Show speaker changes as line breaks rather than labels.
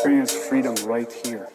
experience freedom right here.